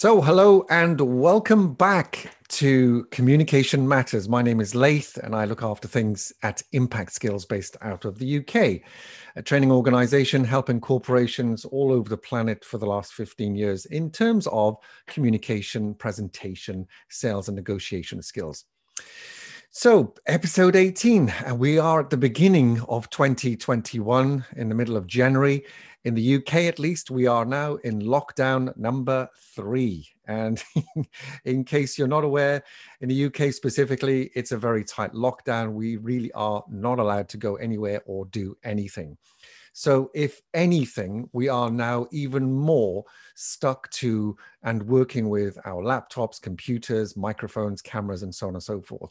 So, hello and welcome back to Communication Matters. My name is Laith and I look after things at Impact Skills based out of the UK, a training organization helping corporations all over the planet for the last 15 years in terms of communication, presentation, sales, and negotiation skills. So, episode 18, we are at the beginning of 2021 in the middle of January. In the UK, at least, we are now in lockdown number three. And in case you're not aware, in the UK specifically, it's a very tight lockdown. We really are not allowed to go anywhere or do anything. So, if anything, we are now even more stuck to and working with our laptops, computers, microphones, cameras, and so on and so forth.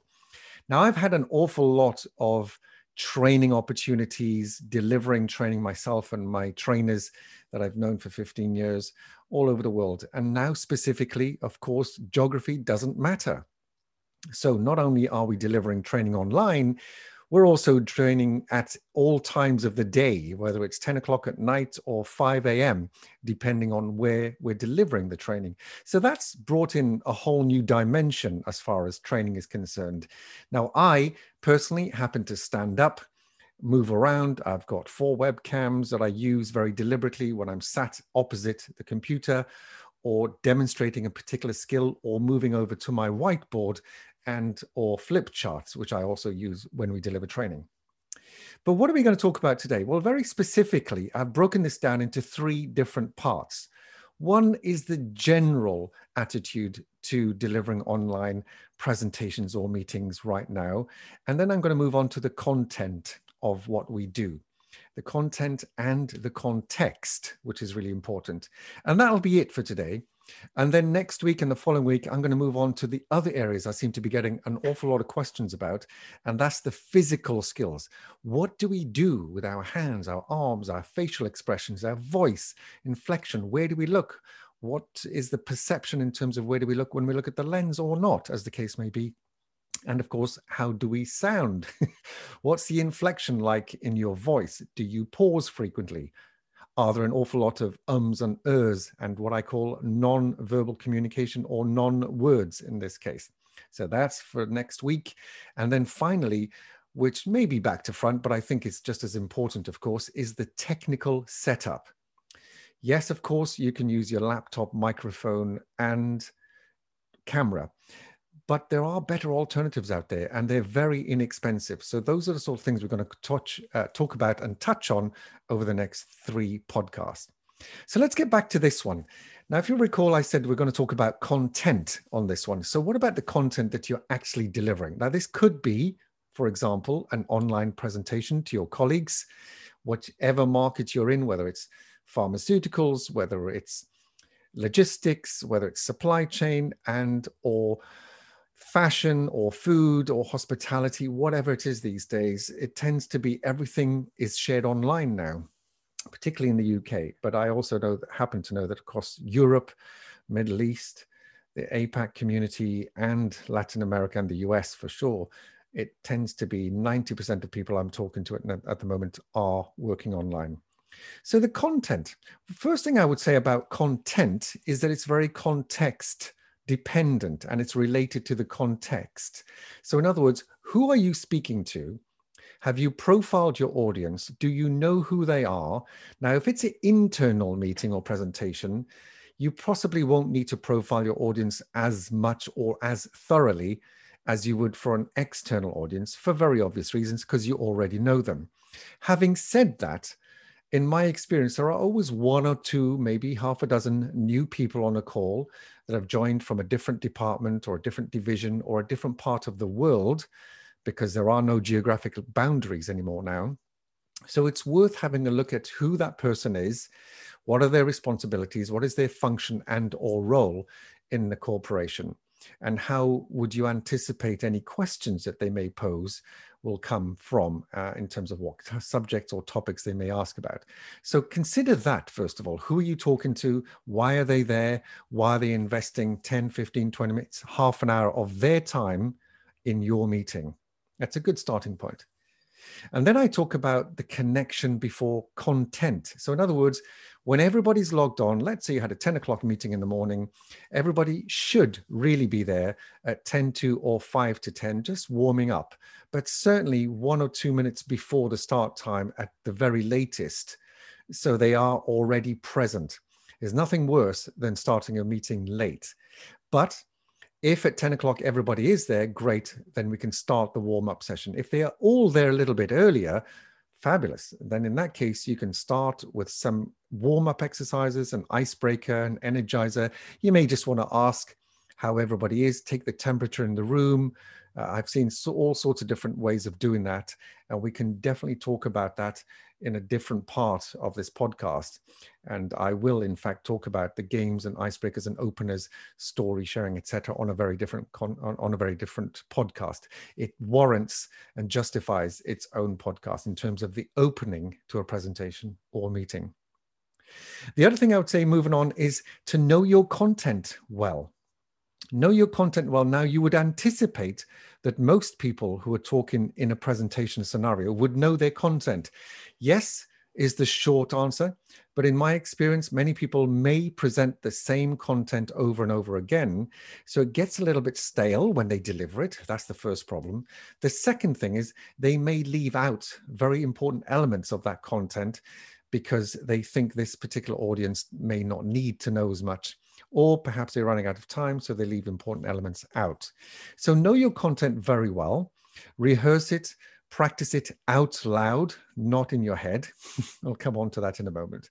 Now, I've had an awful lot of training opportunities, delivering training myself and my trainers that I've known for 15 years all over the world. And now, specifically, of course, geography doesn't matter. So, not only are we delivering training online, we're also training at all times of the day, whether it's 10 o'clock at night or 5 a.m., depending on where we're delivering the training. So that's brought in a whole new dimension as far as training is concerned. Now, I personally happen to stand up move around. I've got four webcams that I use very deliberately when I'm sat opposite the computer or demonstrating a particular skill or moving over to my whiteboard and or flip charts, which I also use when we deliver training. But what are we going to talk about today? Well, very specifically, I've broken this down into three different parts. One is the general attitude to delivering online presentations or meetings right now. And then I'm going to move on to the content of what we do the content and the context, which is really important. And that'll be it for today. And then next week and the following week, I'm going to move on to the other areas I seem to be getting an awful lot of questions about. And that's the physical skills. What do we do with our hands, our arms, our facial expressions, our voice, inflection? Where do we look? What is the perception in terms of where do we look when we look at the lens or not, as the case may be? And of course, how do we sound? What's the inflection like in your voice? Do you pause frequently? Are there an awful lot of ums and ers and what I call non-verbal communication or non-words in this case. So that's for next week. And then finally, which may be back to front, but I think it's just as important, of course, is the technical setup. Yes, of course, you can use your laptop, microphone, and camera but there are better alternatives out there and they're very inexpensive. So those are the sort of things we're going to touch, uh, talk about and touch on over the next three podcasts. So let's get back to this one. Now, if you recall, I said we're going to talk about content on this one. So what about the content that you're actually delivering? Now, this could be, for example, an online presentation to your colleagues, whatever market you're in, whether it's pharmaceuticals, whether it's logistics, whether it's supply chain and or fashion or food or hospitality, whatever it is these days, it tends to be everything is shared online now, particularly in the UK. But I also know happen to know that across Europe, Middle East, the APAC community, and Latin America and the US for sure, it tends to be 90% of people I'm talking to at, at the moment are working online. So the content, first thing I would say about content is that it's very context dependent and it's related to the context. So, in other words, who are you speaking to? Have you profiled your audience? Do you know who they are? Now, if it's an internal meeting or presentation, you possibly won't need to profile your audience as much or as thoroughly as you would for an external audience for very obvious reasons because you already know them. Having said that, in my experience, there are always one or two, maybe half a dozen new people on a call that have joined from a different department or a different division or a different part of the world because there are no geographic boundaries anymore now. So it's worth having a look at who that person is, what are their responsibilities, what is their function and or role in the corporation, and how would you anticipate any questions that they may pose will come from uh, in terms of what subjects or topics they may ask about. So consider that, first of all. Who are you talking to? Why are they there? Why are they investing 10, 15, 20 minutes, half an hour of their time in your meeting? That's a good starting point. And then I talk about the connection before content. So, in other words, when everybody's logged on, let's say you had a 10 o'clock meeting in the morning, everybody should really be there at 10 to or 5 to 10, just warming up, but certainly one or two minutes before the start time at the very latest. So they are already present. There's nothing worse than starting a meeting late. But if at 10 o'clock everybody is there, great, then we can start the warm up session. If they are all there a little bit earlier, fabulous. Then in that case, you can start with some warm up exercises, an icebreaker, an energizer. You may just want to ask how everybody is, take the temperature in the room. Uh, I've seen so, all sorts of different ways of doing that. And we can definitely talk about that in a different part of this podcast. And I will, in fact, talk about the games and icebreakers and openers, story sharing, etc., on a very different con- on, on a very different podcast. It warrants and justifies its own podcast in terms of the opening to a presentation or meeting. The other thing I would say, moving on, is to know your content well know your content well now you would anticipate that most people who are talking in a presentation scenario would know their content. Yes is the short answer but in my experience many people may present the same content over and over again. So it gets a little bit stale when they deliver it. That's the first problem. The second thing is they may leave out very important elements of that content because they think this particular audience may not need to know as much or perhaps they're running out of time, so they leave important elements out. So know your content very well, rehearse it, practice it out loud, not in your head. I'll come on to that in a moment.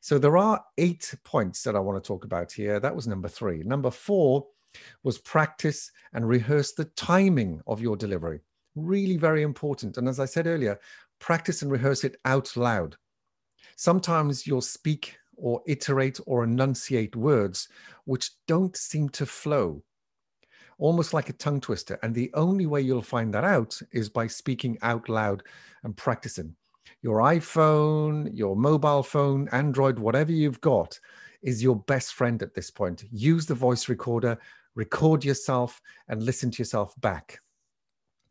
So there are eight points that I want to talk about here. That was number three. Number four was practice and rehearse the timing of your delivery. Really very important. And as I said earlier, practice and rehearse it out loud. Sometimes you'll speak or iterate or enunciate words which don't seem to flow, almost like a tongue twister. And the only way you'll find that out is by speaking out loud and practicing. Your iPhone, your mobile phone, Android, whatever you've got is your best friend at this point. Use the voice recorder, record yourself, and listen to yourself back.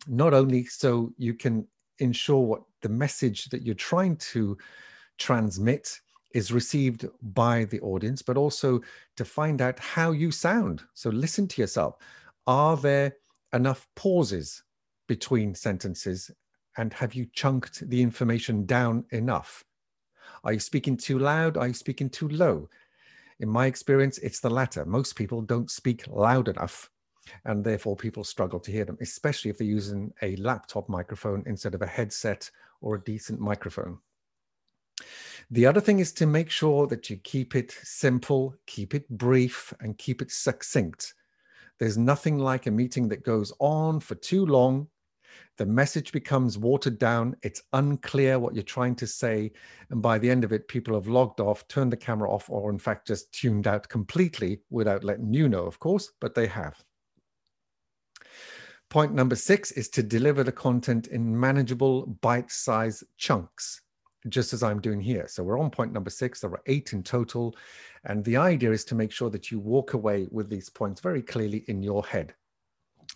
Not only so you can ensure what the message that you're trying to transmit is received by the audience, but also to find out how you sound. So listen to yourself. Are there enough pauses between sentences? And have you chunked the information down enough? Are you speaking too loud? Are you speaking too low? In my experience, it's the latter. Most people don't speak loud enough, and therefore people struggle to hear them, especially if they're using a laptop microphone instead of a headset or a decent microphone. The other thing is to make sure that you keep it simple, keep it brief, and keep it succinct. There's nothing like a meeting that goes on for too long. The message becomes watered down. It's unclear what you're trying to say. And by the end of it, people have logged off, turned the camera off, or in fact, just tuned out completely without letting you know, of course, but they have. Point number six is to deliver the content in manageable bite sized chunks just as I'm doing here. So we're on point number six. There are eight in total. And the idea is to make sure that you walk away with these points very clearly in your head.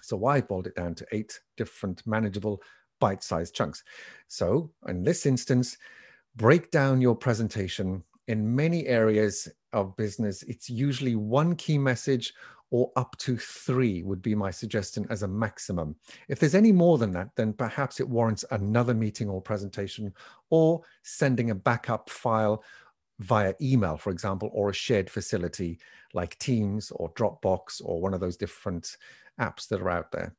So I boiled it down to eight different manageable bite-sized chunks. So in this instance, break down your presentation in many areas of business. It's usually one key message or up to three would be my suggestion as a maximum. If there's any more than that, then perhaps it warrants another meeting or presentation or sending a backup file via email, for example, or a shared facility like Teams or Dropbox or one of those different apps that are out there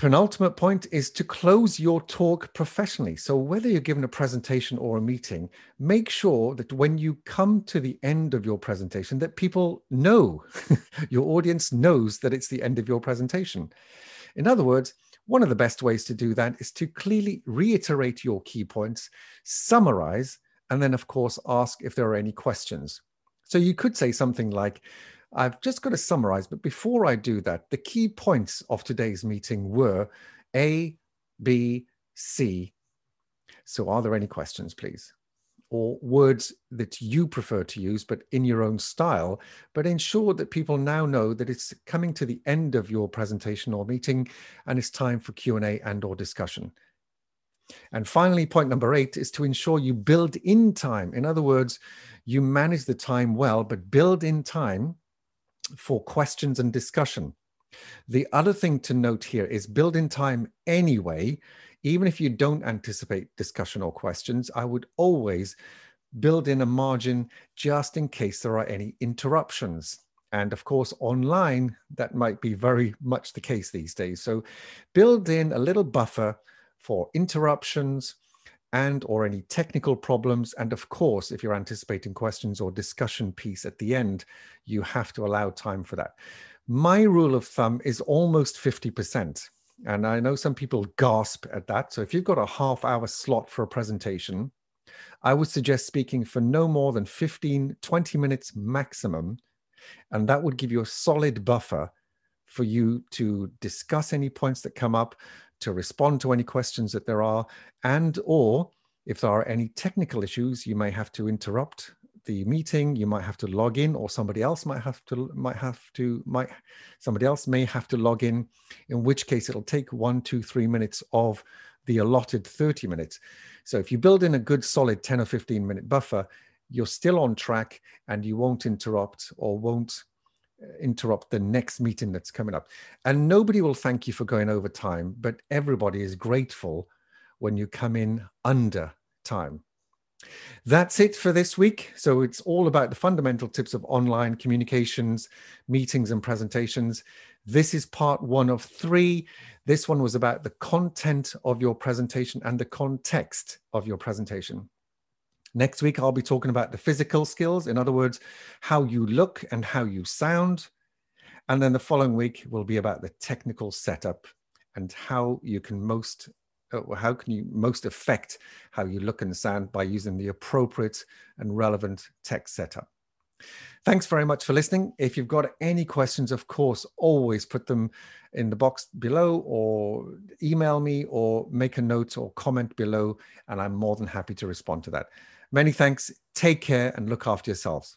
penultimate point is to close your talk professionally. So, whether you're given a presentation or a meeting, make sure that when you come to the end of your presentation, that people know, your audience knows that it's the end of your presentation. In other words, one of the best ways to do that is to clearly reiterate your key points, summarize, and then, of course, ask if there are any questions. So, you could say something like, I've just got to summarize, but before I do that, the key points of today's meeting were A, B, C. So are there any questions, please? or words that you prefer to use, but in your own style, but ensure that people now know that it's coming to the end of your presentation or meeting and it's time for Q&A and or discussion. And finally, point number eight is to ensure you build in time. In other words, you manage the time well, but build in time for questions and discussion. The other thing to note here is build in time anyway even if you don't anticipate discussion or questions, I would always build in a margin just in case there are any interruptions. And of course, online, that might be very much the case these days. So build in a little buffer for interruptions and or any technical problems. And of course, if you're anticipating questions or discussion piece at the end, you have to allow time for that. My rule of thumb is almost 50%. And I know some people gasp at that. So if you've got a half hour slot for a presentation, I would suggest speaking for no more than 15, 20 minutes maximum. And that would give you a solid buffer for you to discuss any points that come up, to respond to any questions that there are, and or if there are any technical issues, you may have to interrupt the meeting you might have to log in or somebody else might have to might have to might somebody else may have to log in in which case it'll take one two three minutes of the allotted 30 minutes. So if you build in a good solid 10 or 15 minute buffer you're still on track and you won't interrupt or won't interrupt the next meeting that's coming up and nobody will thank you for going over time but everybody is grateful when you come in under time that's it for this week. So it's all about the fundamental tips of online communications, meetings, and presentations. This is part one of three. This one was about the content of your presentation and the context of your presentation. Next week, I'll be talking about the physical skills. In other words, how you look and how you sound. And then the following week will be about the technical setup and how you can most uh, how can you most affect how you look and sound by using the appropriate and relevant tech setup. Thanks very much for listening. If you've got any questions, of course, always put them in the box below or email me or make a note or comment below, and I'm more than happy to respond to that. Many thanks. Take care and look after yourselves.